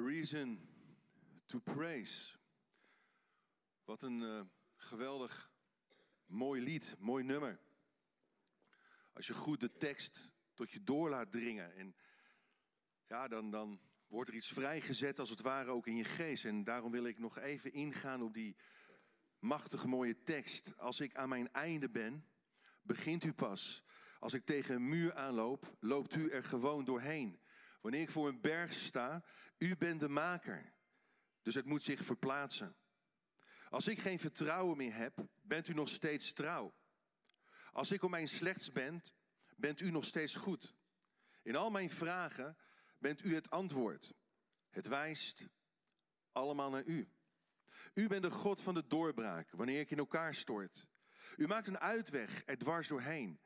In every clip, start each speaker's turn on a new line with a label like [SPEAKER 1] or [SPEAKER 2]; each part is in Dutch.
[SPEAKER 1] A reason to praise. Wat een uh, geweldig mooi lied, mooi nummer. Als je goed de tekst tot je door laat dringen. En ja, dan, dan wordt er iets vrijgezet als het ware ook in je geest. En daarom wil ik nog even ingaan op die machtige mooie tekst. Als ik aan mijn einde ben, begint u pas. Als ik tegen een muur aanloop, loopt u er gewoon doorheen. Wanneer ik voor een berg sta, u bent de maker. Dus het moet zich verplaatsen. Als ik geen vertrouwen meer heb, bent u nog steeds trouw. Als ik om mijn slechts ben, bent u nog steeds goed. In al mijn vragen bent u het antwoord. Het wijst allemaal naar u. U bent de God van de doorbraak, wanneer ik in elkaar stort. U maakt een uitweg er dwars doorheen,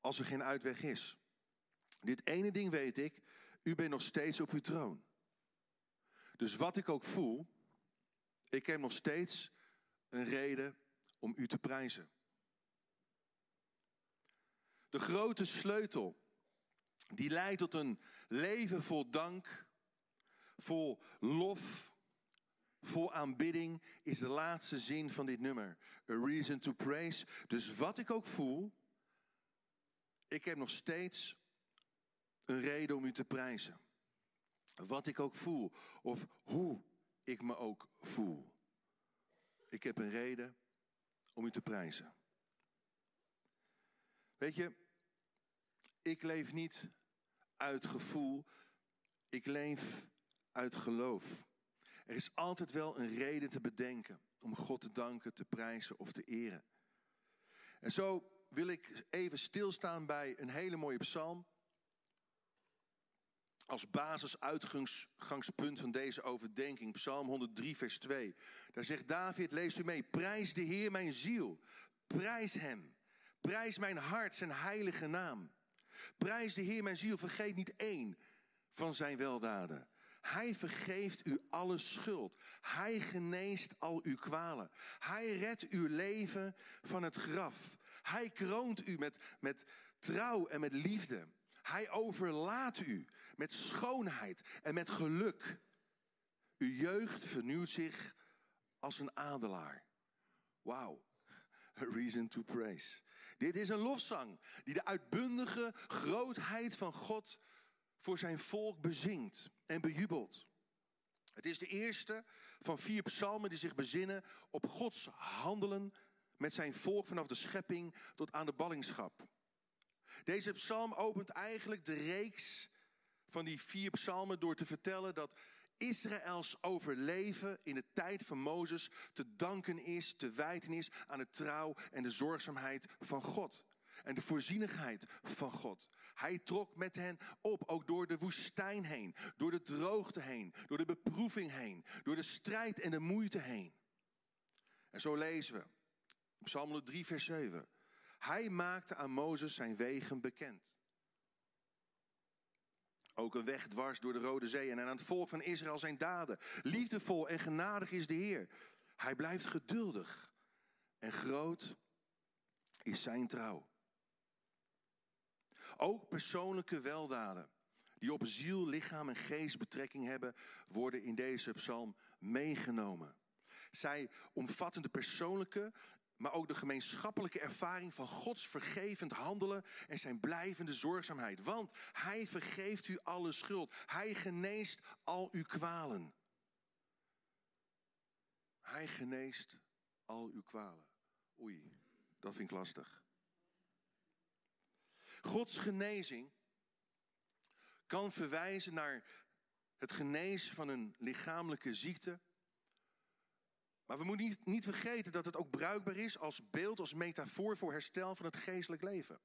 [SPEAKER 1] als er geen uitweg is. Dit ene ding weet ik, u bent nog steeds op uw troon. Dus wat ik ook voel, ik heb nog steeds een reden om u te prijzen. De grote sleutel die leidt tot een leven vol dank, vol lof, vol aanbidding, is de laatste zin van dit nummer. A reason to praise. Dus wat ik ook voel, ik heb nog steeds een reden om u te prijzen. Wat ik ook voel, of hoe ik me ook voel. Ik heb een reden om u te prijzen. Weet je, ik leef niet uit gevoel, ik leef uit geloof. Er is altijd wel een reden te bedenken om God te danken, te prijzen of te eren. En zo wil ik even stilstaan bij een hele mooie psalm. Als basisuitgangspunt van deze overdenking, Psalm 103, vers 2. Daar zegt David, lees u mee, prijs de Heer mijn ziel, prijs Hem, prijs mijn hart zijn heilige naam. Prijs de Heer mijn ziel, vergeet niet één van zijn weldaden. Hij vergeeft u alle schuld. Hij geneest al uw kwalen. Hij redt uw leven van het graf. Hij kroont u met, met trouw en met liefde. Hij overlaat u met schoonheid en met geluk. Uw jeugd vernieuwt zich als een adelaar. Wauw, a reason to praise. Dit is een lofzang die de uitbundige grootheid van God voor zijn volk bezingt en bejubelt. Het is de eerste van vier psalmen die zich bezinnen op Gods handelen met zijn volk vanaf de schepping tot aan de ballingschap. Deze psalm opent eigenlijk de reeks van die vier psalmen door te vertellen dat Israëls overleven in de tijd van Mozes te danken is, te wijten is aan de trouw en de zorgzaamheid van God. En de voorzienigheid van God. Hij trok met hen op, ook door de woestijn heen, door de droogte heen, door de beproeving heen, door de strijd en de moeite heen. En zo lezen we, Psalm 3, vers 7. Hij maakte aan Mozes zijn wegen bekend. Ook een weg dwars door de Rode Zee en aan het volk van Israël zijn daden. Liefdevol en genadig is de Heer. Hij blijft geduldig en groot is zijn trouw. Ook persoonlijke weldaden die op ziel, lichaam en geest betrekking hebben, worden in deze psalm meegenomen. Zij omvatten de persoonlijke maar ook de gemeenschappelijke ervaring van Gods vergevend handelen en zijn blijvende zorgzaamheid. Want Hij vergeeft u alle schuld. Hij geneest al uw kwalen. Hij geneest al uw kwalen. Oei, dat vind ik lastig. Gods genezing kan verwijzen naar het genezen van een lichamelijke ziekte maar we moeten niet, niet vergeten dat het ook bruikbaar is als beeld, als metafoor voor herstel van het geestelijk leven.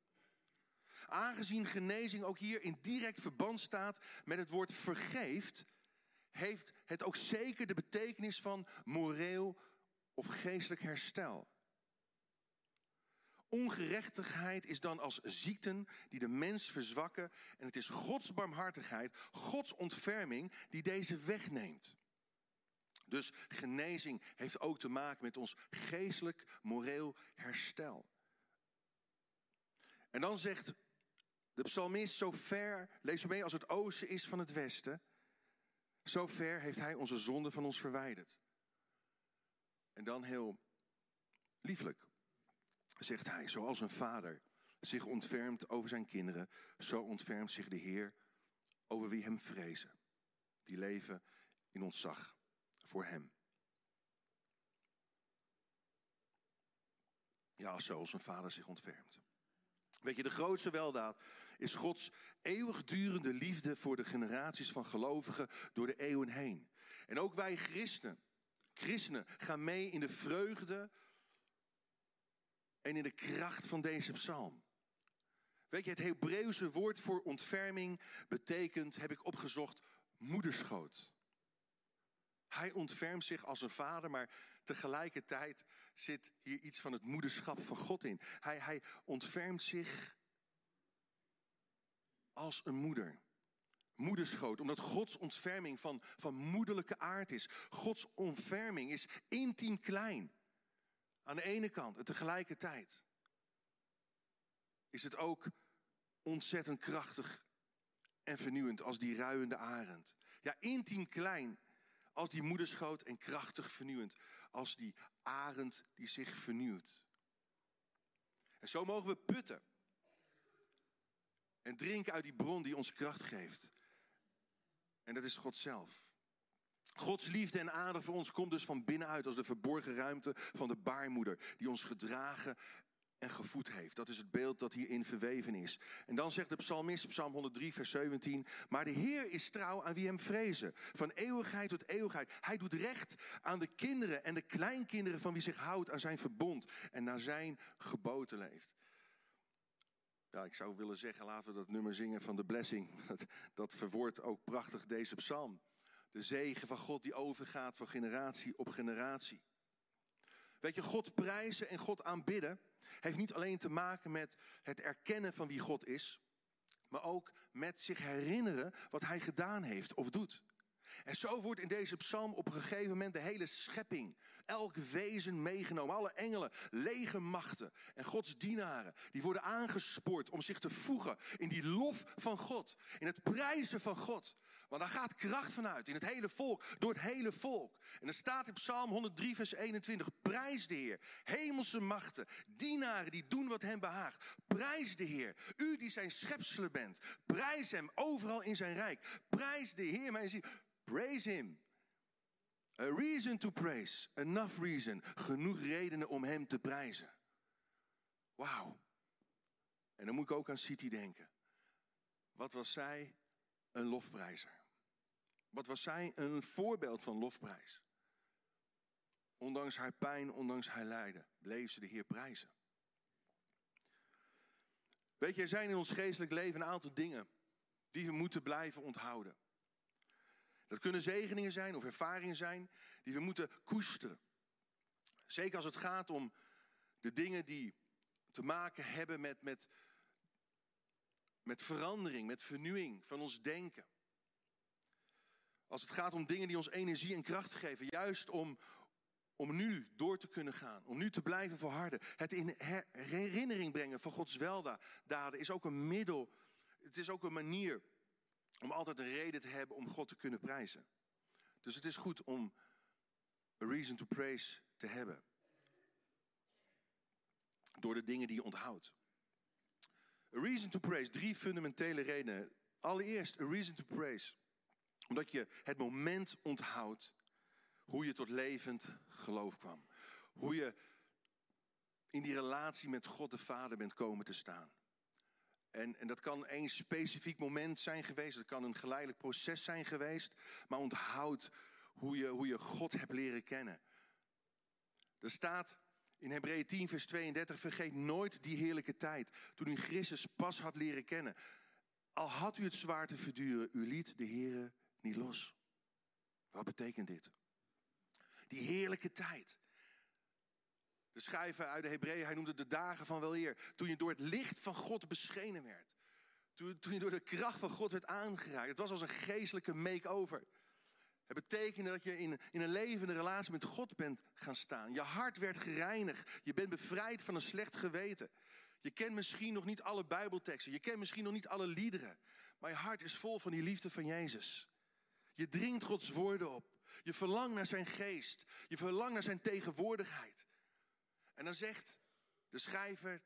[SPEAKER 1] Aangezien genezing ook hier in direct verband staat met het woord vergeeft, heeft het ook zeker de betekenis van moreel of geestelijk herstel. Ongerechtigheid is dan als ziekten die de mens verzwakken en het is Gods barmhartigheid, Gods ontferming die deze wegneemt. Dus genezing heeft ook te maken met ons geestelijk, moreel herstel. En dan zegt de psalmist, zo ver, lees mee, als het oosten is van het westen, Zo ver heeft hij onze zonde van ons verwijderd. En dan heel lieflijk zegt hij, zoals een vader zich ontfermt over zijn kinderen, zo ontfermt zich de Heer over wie hem vrezen. Die leven in ontzag voor hem. Ja, zoals een vader zich ontfermt. Weet je, de grootste weldaad is Gods eeuwigdurende liefde voor de generaties van gelovigen door de eeuwen heen. En ook wij christenen, christenen gaan mee in de vreugde en in de kracht van deze psalm. Weet je, het Hebreeuwse woord voor ontferming betekent, heb ik opgezocht, moederschoot. Hij ontfermt zich als een vader, maar tegelijkertijd zit hier iets van het moederschap van God in. Hij, hij ontfermt zich als een moeder. Moederschoot, omdat Gods ontferming van, van moederlijke aard is. Gods ontferming is intiem klein. Aan de ene kant tegelijkertijd is het ook ontzettend krachtig en vernieuwend als die ruiende arend. Ja, intiem klein als die moederschoot en krachtig vernieuwend als die arend die zich vernieuwt. En zo mogen we putten en drinken uit die bron die ons kracht geeft. En dat is God zelf. Gods liefde en aandacht voor ons komt dus van binnenuit als de verborgen ruimte van de baarmoeder, die ons gedragen en gevoed heeft. Dat is het beeld dat hierin verweven is. En dan zegt de psalmist, psalm 103, vers 17, maar de Heer is trouw aan wie hem vrezen, van eeuwigheid tot eeuwigheid. Hij doet recht aan de kinderen en de kleinkinderen van wie zich houdt aan zijn verbond en naar zijn geboten leeft. Ja, ik zou willen zeggen, laten we dat nummer zingen van de blessing. Dat, dat verwoordt ook prachtig deze psalm. De zegen van God die overgaat van generatie op generatie. Weet je, God prijzen en God aanbidden heeft niet alleen te maken met het erkennen van wie God is, maar ook met zich herinneren wat Hij gedaan heeft of doet. En zo wordt in deze psalm op een gegeven moment de hele schepping, elk wezen meegenomen. Alle engelen, legermachten en Gods dienaren, die worden aangespoord om zich te voegen in die lof van God, in het prijzen van God. Want daar gaat kracht vanuit in het hele volk, door het hele volk. En er staat in Psalm 103, vers 21, prijs de Heer, hemelse machten, dienaren die doen wat hem behaagt. Prijs de Heer, u die zijn schepselen bent. Prijs hem overal in zijn rijk. Prijs de Heer, mijn ziel. Praise him. A reason to praise. Enough reason. Genoeg redenen om hem te prijzen. Wauw. En dan moet ik ook aan City denken. Wat was zij een lofprijzer? Wat was zij een voorbeeld van lofprijs? Ondanks haar pijn, ondanks haar lijden, bleef ze de Heer prijzen. Weet je, er zijn in ons geestelijk leven een aantal dingen die we moeten blijven onthouden. Dat kunnen zegeningen zijn of ervaringen zijn die we moeten koesteren. Zeker als het gaat om de dingen die te maken hebben met, met, met verandering, met vernieuwing van ons denken. Als het gaat om dingen die ons energie en kracht geven, juist om, om nu door te kunnen gaan, om nu te blijven volharden. Het in herinnering brengen van Gods weldaden is ook een middel, het is ook een manier om altijd een reden te hebben om God te kunnen prijzen. Dus het is goed om a reason to praise te hebben. Door de dingen die je onthoudt. A reason to praise, drie fundamentele redenen. Allereerst, a reason to praise. Omdat je het moment onthoudt hoe je tot levend geloof kwam. Hoe je in die relatie met God de Vader bent komen te staan. En, en dat kan één specifiek moment zijn geweest, dat kan een geleidelijk proces zijn geweest, maar onthoud hoe je, hoe je God hebt leren kennen. Er staat in Hebreeën 10, vers 32, vergeet nooit die heerlijke tijd, toen u Christus pas had leren kennen. Al had u het zwaar te verduren, u liet de Here niet los. Wat betekent dit? Die heerlijke tijd. De schrijver uit de Hebreeën, hij noemde de dagen van weleer. Toen je door het licht van God beschenen werd. Toen, toen je door de kracht van God werd aangeraakt. Het was als een geestelijke make-over. Het betekende dat je in, in een levende relatie met God bent gaan staan. Je hart werd gereinigd. Je bent bevrijd van een slecht geweten. Je kent misschien nog niet alle Bijbelteksten. Je kent misschien nog niet alle liederen. Maar je hart is vol van die liefde van Jezus. Je dringt Gods woorden op. Je verlangt naar zijn geest. Je verlangt naar zijn tegenwoordigheid. En dan zegt de schrijver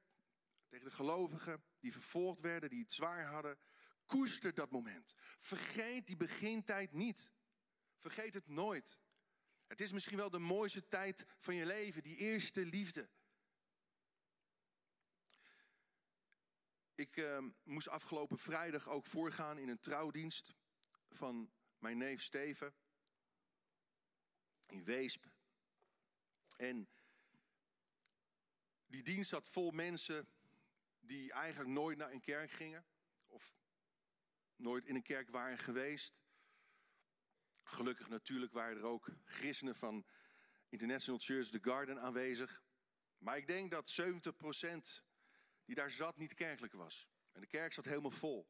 [SPEAKER 1] tegen de gelovigen die vervolgd werden, die het zwaar hadden, koester dat moment. Vergeet die begintijd niet. Vergeet het nooit. Het is misschien wel de mooiste tijd van je leven, die eerste liefde. Ik uh, moest afgelopen vrijdag ook voorgaan in een trouwdienst van mijn neef Steven in Weesp. En die dienst zat vol mensen die eigenlijk nooit naar een kerk gingen of nooit in een kerk waren geweest. Gelukkig natuurlijk waren er ook christenen van International Church The Garden aanwezig. Maar ik denk dat 70% die daar zat niet kerkelijk was. En de kerk zat helemaal vol.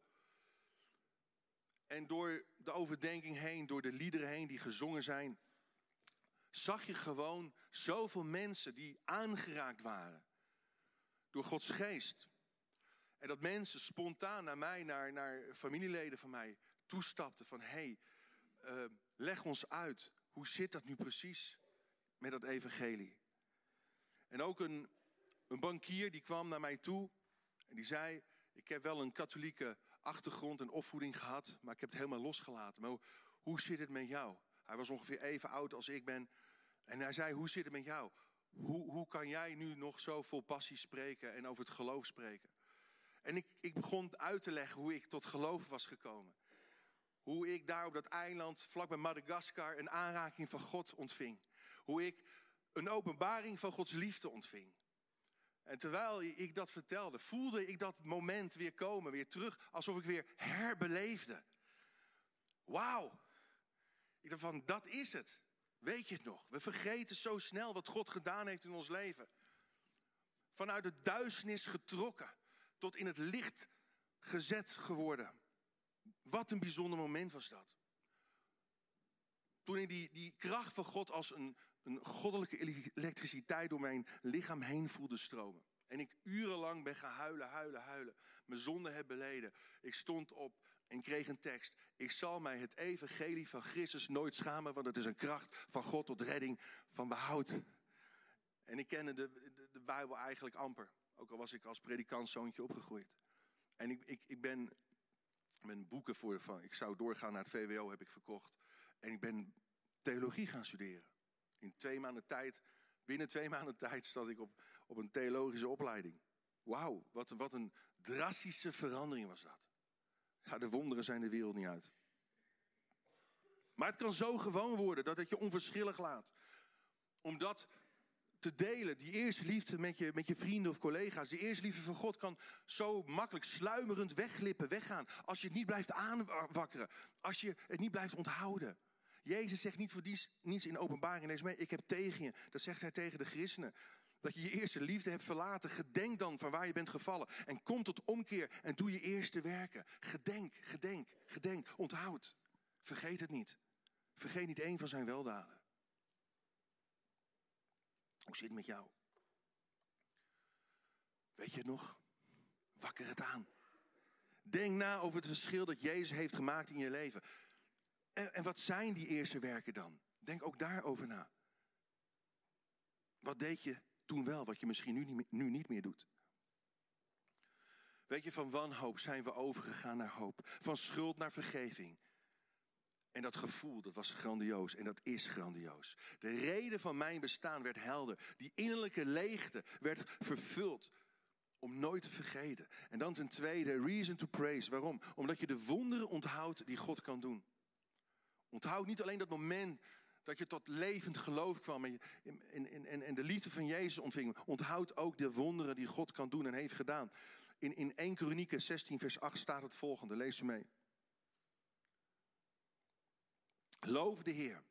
[SPEAKER 1] En door de overdenking heen, door de liederen heen die gezongen zijn, zag je gewoon zoveel mensen die aangeraakt waren door Gods geest. En dat mensen spontaan naar mij, naar, naar familieleden van mij toestapten van hey, uh, leg ons uit, hoe zit dat nu precies met dat evangelie? En ook een, een bankier die kwam naar mij toe en die zei, ik heb wel een katholieke achtergrond en opvoeding gehad, maar ik heb het helemaal losgelaten. Maar hoe, hoe zit het met jou? Hij was ongeveer even oud als ik ben. En hij zei, hoe zit het met jou? Hoe, hoe kan jij nu nog zo vol passie spreken en over het geloof spreken? En ik, ik begon uit te leggen hoe ik tot geloof was gekomen. Hoe ik daar op dat eiland, vlak bij Madagaskar, een aanraking van God ontving. Hoe ik een openbaring van Gods liefde ontving. En terwijl ik dat vertelde, voelde ik dat moment weer komen, weer terug, alsof ik weer herbeleefde. Wauw. Ik dacht van, dat is het. Weet je het nog? We vergeten zo snel wat God gedaan heeft in ons leven. Vanuit de duisternis getrokken tot in het licht gezet geworden. Wat een bijzonder moment was dat. Toen ik die, die kracht van God als een, een goddelijke elektriciteit door mijn lichaam heen voelde stromen. En ik urenlang ben gaan huilen, huilen, huilen. Mijn zonde heb beleden. Ik stond op en kreeg een tekst. Ik zal mij het evangelie van Christus nooit schamen, want het is een kracht van God tot redding van behoud. En ik kende de, de, Bijbel eigenlijk amper. Ook al was ik als predikantszoontje opgegroeid. En ik, ik, ik ben mijn boeken voor, van, ik zou doorgaan naar het VWO, heb ik verkocht. En ik ben theologie gaan studeren. In twee maanden tijd, binnen twee maanden tijd, zat ik op, op een theologische opleiding. Wauw, wat, wat een drastische verandering was dat. Ja, de wonderen zijn de wereld niet uit. Maar het kan zo gewoon worden dat het je onverschillig laat. Omdat te delen, die eerste liefde met je, met je vrienden of collega's, die eerste liefde van God kan zo makkelijk sluimerend wegglippen, weggaan. Als je het niet blijft aanwakkeren, als je het niet blijft onthouden. Jezus zegt niet voor dies, niets in openbaring, lees mee, ik heb tegen je. Dat zegt hij tegen de christenen. Dat je je eerste liefde hebt verlaten. Gedenk dan van waar je bent gevallen. En kom tot omkeer en doe je eerste werken. Gedenk, gedenk, gedenk. Onthoud. Vergeet het niet. Vergeet niet één van zijn weldaden. Hoe zit het met jou? Weet je het nog? Wakker het aan. Denk na over het verschil dat Jezus heeft gemaakt in je leven. En, en wat zijn die eerste werken dan? Denk ook daarover na. Wat deed je toen wel, wat je misschien nu niet, nu niet meer doet? Weet je, van wanhoop zijn we overgegaan naar hoop. Van schuld naar vergeving. En dat gevoel, dat was grandioos en dat is grandioos. De reden van mijn bestaan werd helder. Die innerlijke leegte werd vervuld. Om nooit te vergeten. En dan ten tweede, reason to praise. Waarom? Omdat je de wonderen onthoudt die God kan doen. Onthoud niet alleen dat moment dat je tot levend geloof kwam en, en, de liefde van Jezus ontving. Onthoud ook de wonderen die God kan doen en heeft gedaan. In, in 1 Kronieken 16 vers 8 staat het volgende. Lees ze mee. Loof de Heer.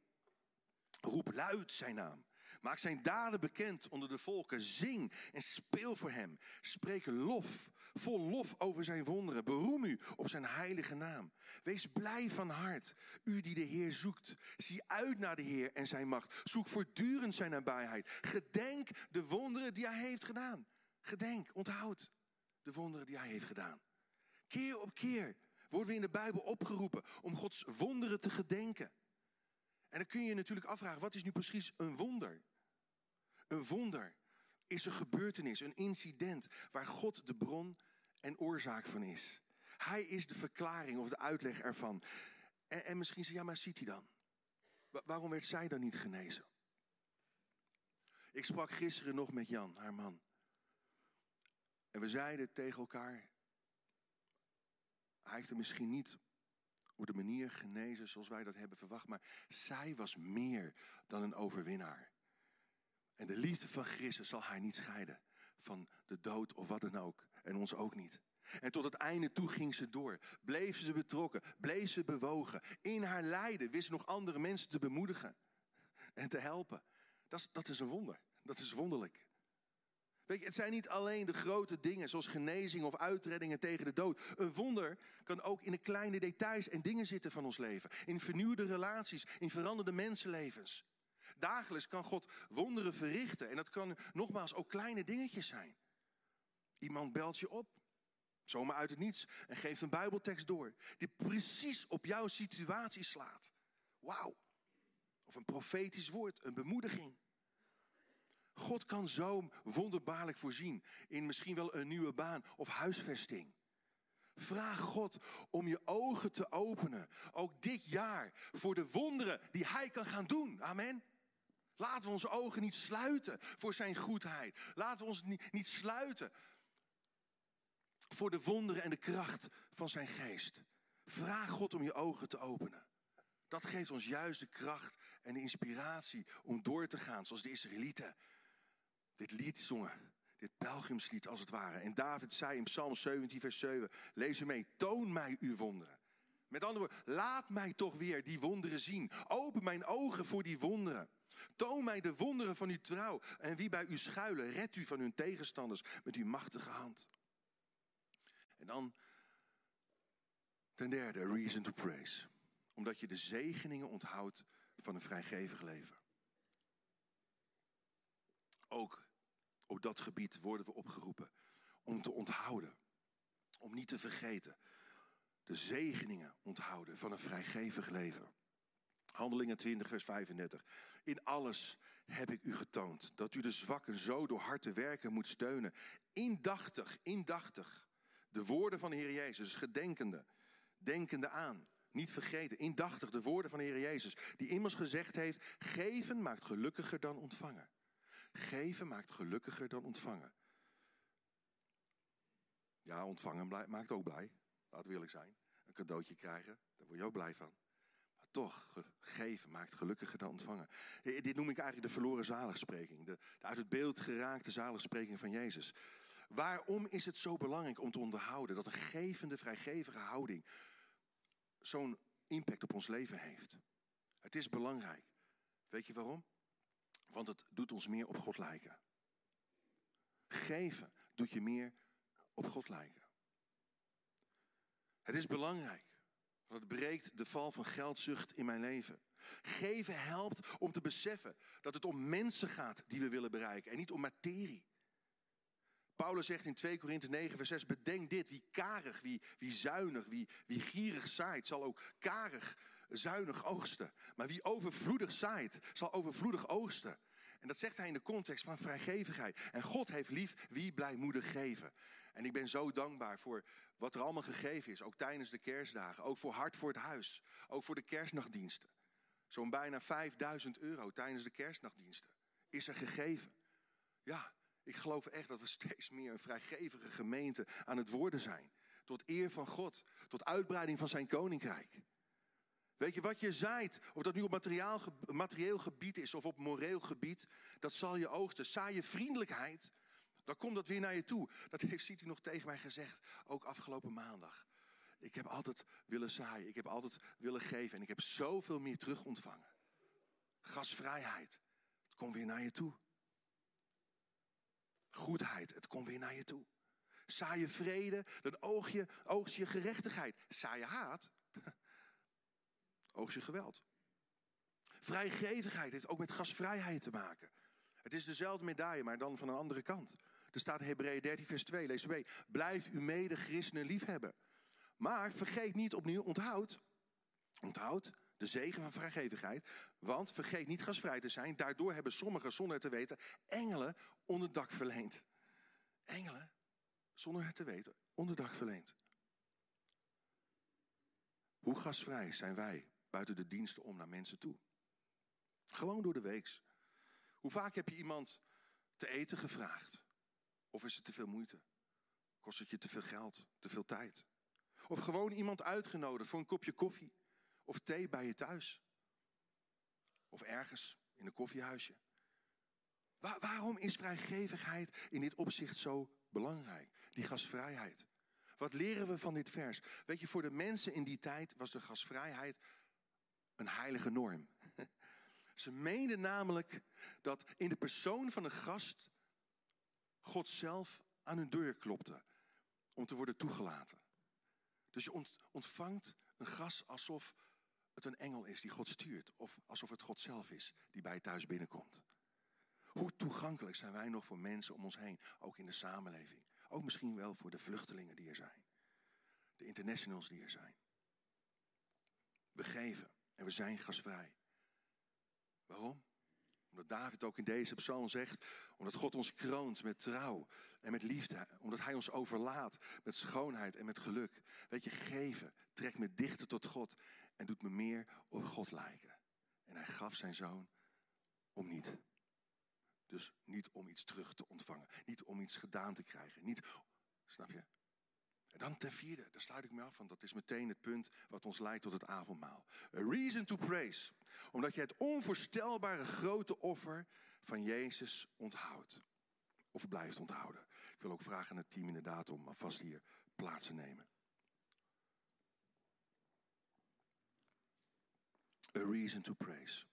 [SPEAKER 1] Roep luid zijn naam. Maak zijn daden bekend onder de volken. Zing en speel voor hem. Spreek lof, vol lof over zijn wonderen. Beroem u op zijn heilige naam. Wees blij van hart, u die de Heer zoekt. Zie uit naar de Heer en zijn macht. Zoek voortdurend zijn nabijheid. Gedenk de wonderen die hij heeft gedaan. Gedenk, onthoud de wonderen die hij heeft gedaan. Keer op keer worden we in de Bijbel opgeroepen om Gods wonderen te gedenken. En dan kun je je natuurlijk afvragen, wat is nu precies een wonder? Een wonder is een gebeurtenis, een incident waar God de bron en oorzaak van is. Hij is de verklaring of de uitleg ervan. En, en misschien zeg je, ja, maar ziet hij dan? waarom werd zij dan niet genezen? Ik sprak gisteren nog met Jan, haar man. En we zeiden tegen elkaar, hij heeft er misschien niet op de manier genezen zoals wij dat hebben verwacht, maar zij was meer dan een overwinnaar. En de liefde van Christus zal haar niet scheiden van de dood of wat dan ook. En ons ook niet. En tot het einde toe ging ze door. Bleef ze betrokken, bleef ze bewogen. In haar lijden wist ze nog andere mensen te bemoedigen en te helpen. Dat dat is een wonder. Dat is wonderlijk. Weet je, het zijn niet alleen de grote dingen zoals genezing of uitreddingen tegen de dood. Een wonder kan ook in de kleine details en dingen zitten van ons leven. In vernieuwde relaties, in veranderde mensenlevens. Dagelijks kan God wonderen verrichten. En dat kan nogmaals ook kleine dingetjes zijn. Iemand belt je op, zomaar uit het niets, en geeft een Bijbeltekst door. Die precies op jouw situatie slaat. Wauw. Of een profetisch woord, een bemoediging. God kan zo wonderbaarlijk voorzien in misschien wel een nieuwe baan of huisvesting. Vraag God om je ogen te openen, ook dit jaar, voor de wonderen die Hij kan gaan doen. Amen. Laten we onze ogen niet sluiten voor Zijn goedheid. Laten we ons niet sluiten voor de wonderen en de kracht van Zijn geest. Vraag God om je ogen te openen. Dat geeft ons juist de kracht en de inspiratie om door te gaan, zoals de Israëlieten dit lied zongen. Dit pelgrimslied als het ware. En David zei in Psalm 17, vers 7, lees er mee, toon mij uw wonderen. Met andere woorden, laat mij toch weer die wonderen zien. Open mijn ogen voor die wonderen. Toon mij de wonderen van uw trouw. En wie bij u schuilen, red u van hun tegenstanders met uw machtige hand. En dan ten derde, reason to praise. Omdat je de zegeningen onthoudt van een vrijgevig leven. Ook op dat gebied worden we opgeroepen om te onthouden, om niet te vergeten. De zegeningen onthouden van een vrijgevig leven. Handelingen 20, vers 35. In alles heb ik u getoond dat u de zwakken zo door hard te werken moet steunen. Indachtig, indachtig. De woorden van de Heer Jezus, gedenkende, denkende aan. Niet vergeten, indachtig de woorden van de Heer Jezus, die immers gezegd heeft: geven maakt gelukkiger dan ontvangen. Geven maakt gelukkiger dan ontvangen. Ja, ontvangen maakt ook blij. Laat eerlijk zijn. Een cadeautje krijgen, daar word je ook blij van. Maar toch, geven maakt gelukkiger dan ontvangen. Dit noem ik eigenlijk de verloren zaligspreking. De, de uit het beeld geraakte zaligspreking van Jezus. Waarom is het zo belangrijk om te onderhouden dat een gevende, vrijgevige houding zo'n impact op ons leven heeft? Het is belangrijk. Weet je waarom? Want het doet ons meer op God lijken. Geven doet je meer op God lijken. Het is belangrijk. Want het breekt de val van geldzucht in mijn leven. Geven helpt om te beseffen dat het om mensen gaat die we willen bereiken en niet om materie. Paulus zegt in 2 Korinthe 9, vers 6: Bedenk dit, wie karig, wie, wie zuinig, wie, wie gierig zaait, zal ook karig zuinig oogsten. Maar wie overvloedig zaait, zal overvloedig oogsten. En dat zegt hij in de context van vrijgevigheid. En God heeft lief wie blijmoedig geven. En ik ben zo dankbaar voor wat er allemaal gegeven is. Ook tijdens de kerstdagen. Ook voor Hart voor het Huis. Ook voor de kerstnachtdiensten. Zo'n bijna 5000 euro tijdens de kerstnachtdiensten is er gegeven. Ja, ik geloof echt dat we steeds meer een vrijgevige gemeente aan het worden zijn. Tot eer van God. Tot uitbreiding van zijn koninkrijk. Weet je, wat je zaait, of dat nu op materiaal, materieel gebied is of op moreel gebied, dat zal je oogsten. Zaai je vriendelijkheid, dan komt dat weer naar je toe. Dat heeft City nog tegen mij gezegd, ook afgelopen maandag. Ik heb altijd willen zaaien, ik heb altijd willen geven en ik heb zoveel meer terug ontvangen. Gasvrijheid, het komt weer naar je toe. Goedheid, het komt weer naar je toe. Zaai je vrede, dan oog je, oogst je gerechtigheid. Zaai je haat, oogst je geweld. Vrijgevigheid heeft ook met gasvrijheid te maken. Het is dezelfde medaille, maar dan van een andere kant. Er staat Hebreeën 13, vers 2, lees mee. Blijf uw mede-christenen liefhebben. Maar vergeet niet opnieuw, onthoud, onthoud de zegen van vrijgevigheid. Want vergeet niet gasvrij te zijn. Daardoor hebben sommigen, zonder het te weten, engelen onderdak verleend. Engelen, zonder het te weten, onderdak verleend. Hoe gasvrij zijn wij buiten de diensten om naar mensen toe? Gewoon door de weeks. Hoe vaak heb je iemand te eten gevraagd? Of is het te veel moeite? Kost het je te veel geld, te veel tijd? Of gewoon iemand uitgenodigd voor een kopje koffie of thee bij je thuis? Of ergens in een koffiehuisje? waarom is vrijgevigheid in dit opzicht zo belangrijk? Die gasvrijheid. Wat leren we van dit vers? Weet je, voor de mensen in die tijd was de gasvrijheid een heilige norm. Ze meenden namelijk dat in de persoon van een gast God zelf aan hun deur klopte om te worden toegelaten. Dus je ontvangt een gast alsof het een engel is die God stuurt, of alsof het God zelf is die bij je thuis binnenkomt. Hoe toegankelijk zijn wij nog voor mensen om ons heen, ook in de samenleving? Ook misschien wel voor de vluchtelingen die er zijn, de internationals die er zijn. We geven en we zijn gasvrij. Waarom? Omdat David ook in deze psalm zegt, omdat God ons kroont met trouw en met liefde. Omdat Hij ons overlaat met schoonheid en met geluk. Weet je, geven trekt me dichter tot God en doet me meer op God lijken. En Hij gaf zijn zoon om niet. Dus niet om iets terug te ontvangen. Niet om iets gedaan te krijgen. Niet, snap je? En dan ten vierde, daar sluit ik me af, want dat is meteen het punt wat ons leidt tot het avondmaal. A reason to praise. Omdat je het onvoorstelbare grote offer van Jezus onthoudt. Of blijft onthouden. Ik wil ook vragen aan het team inderdaad om alvast hier plaats te nemen. A reason to praise.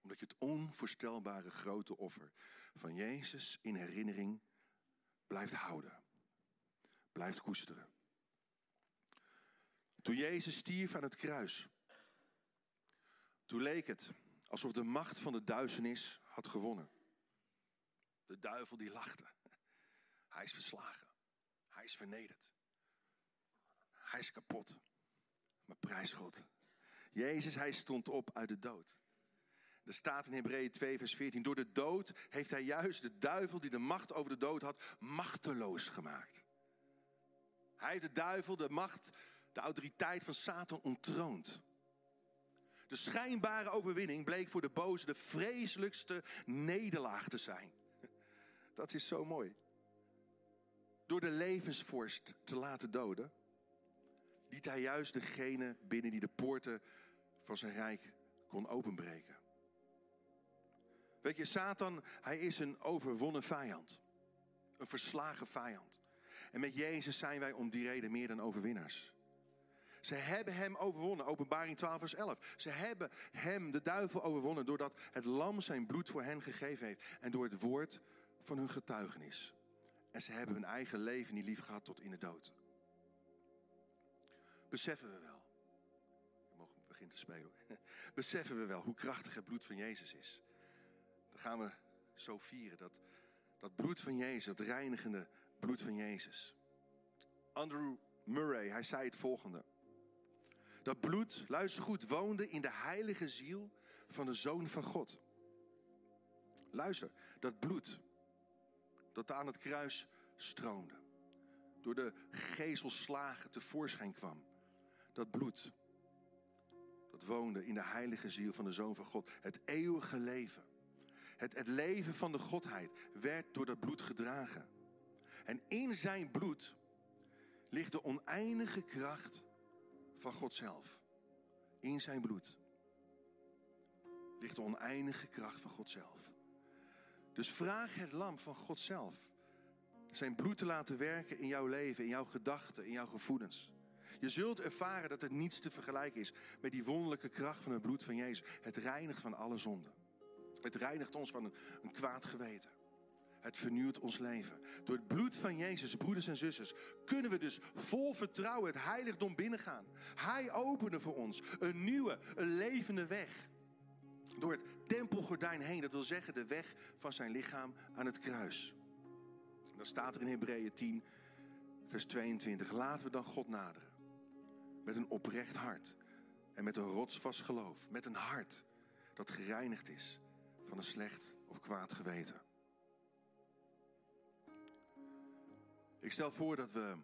[SPEAKER 1] Omdat je het onvoorstelbare grote offer van Jezus in herinnering blijft houden blijft koesteren. Toen Jezus stierf aan het kruis, toen leek het alsof de macht van de duisternis had gewonnen. De duivel die lachte. Hij is verslagen. Hij is vernederd. Hij is kapot. Maar prijs God. Jezus, hij stond op uit de dood. Er staat in Hebreeën 2, vers 14. Door de dood heeft hij juist de duivel die de macht over de dood had, machteloos gemaakt. Hij heeft de duivel, de macht, de autoriteit van Satan ontroond. De schijnbare overwinning bleek voor de boze de vreselijkste nederlaag te zijn. Dat is zo mooi. Door de levensvorst te laten doden, liet hij juist degene binnen die de poorten van zijn rijk kon openbreken. Weet je, Satan, hij is een overwonnen vijand. Een verslagen vijand. En met Jezus zijn wij om die reden meer dan overwinnaars. Ze hebben hem overwonnen. Openbaring 12, vers 11. Ze hebben hem, de duivel, overwonnen. Doordat het lam zijn bloed voor hen gegeven heeft. En door het woord van hun getuigenis. En ze hebben hun eigen leven niet lief gehad tot in de dood. Beseffen we wel. We mogen beginnen te spelen. Beseffen we wel hoe krachtig het bloed van Jezus is. Dan gaan we zo vieren. Dat, dat bloed van Jezus, het reinigende bloed van Jezus. Andrew Murray, hij zei het volgende. Dat bloed, luister goed, woonde in de heilige ziel van de Zoon van God. Luister, dat bloed dat aan het kruis stroomde, door de gezelslagen tevoorschijn kwam. Dat bloed, dat woonde in de heilige ziel van de Zoon van God. Het eeuwige leven, het, het leven van de Godheid werd door dat bloed gedragen. En in zijn bloed ligt de oneindige kracht van God zelf. In zijn bloed ligt de oneindige kracht van God zelf. Dus vraag het lam van God zelf zijn bloed te laten werken in jouw leven, in jouw gedachten, in jouw gevoelens. Je zult ervaren dat er niets te vergelijken is met die wonderlijke kracht van het bloed van Jezus. Het reinigt van alle zonden. Het reinigt ons van een, een kwaad geweten. Het vernieuwt ons leven. Door het bloed van Jezus, broeders en zusters, kunnen we dus vol vertrouwen het heiligdom binnengaan. Hij opende voor ons een nieuwe, een levende weg. Door het tempelgordijn heen, dat wil zeggen de weg van zijn lichaam aan het kruis. En dan staat er in Hebreeën 10, Vers 22. Laten we dan God naderen. Met een oprecht hart. En met een rotsvast geloof. Met een hart dat gereinigd is van een slecht of kwaad geweten. Ik stel voor dat we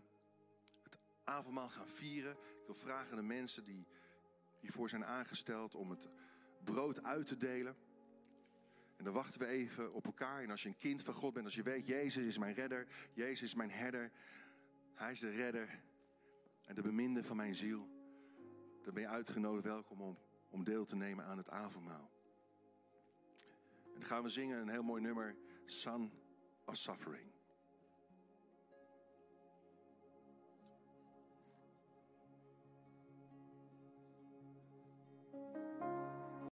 [SPEAKER 1] het avondmaal gaan vieren. Ik wil vragen de mensen die hiervoor zijn aangesteld om het brood uit te delen. En dan wachten we even op elkaar. En als je een kind van God bent, als je weet, Jezus is mijn redder, Jezus is mijn herder, Hij is de redder en de beminde van mijn ziel, dan ben je uitgenodigd welkom om, om deel te nemen aan het avondmaal. En dan gaan we zingen een heel mooi nummer, Son of Suffering.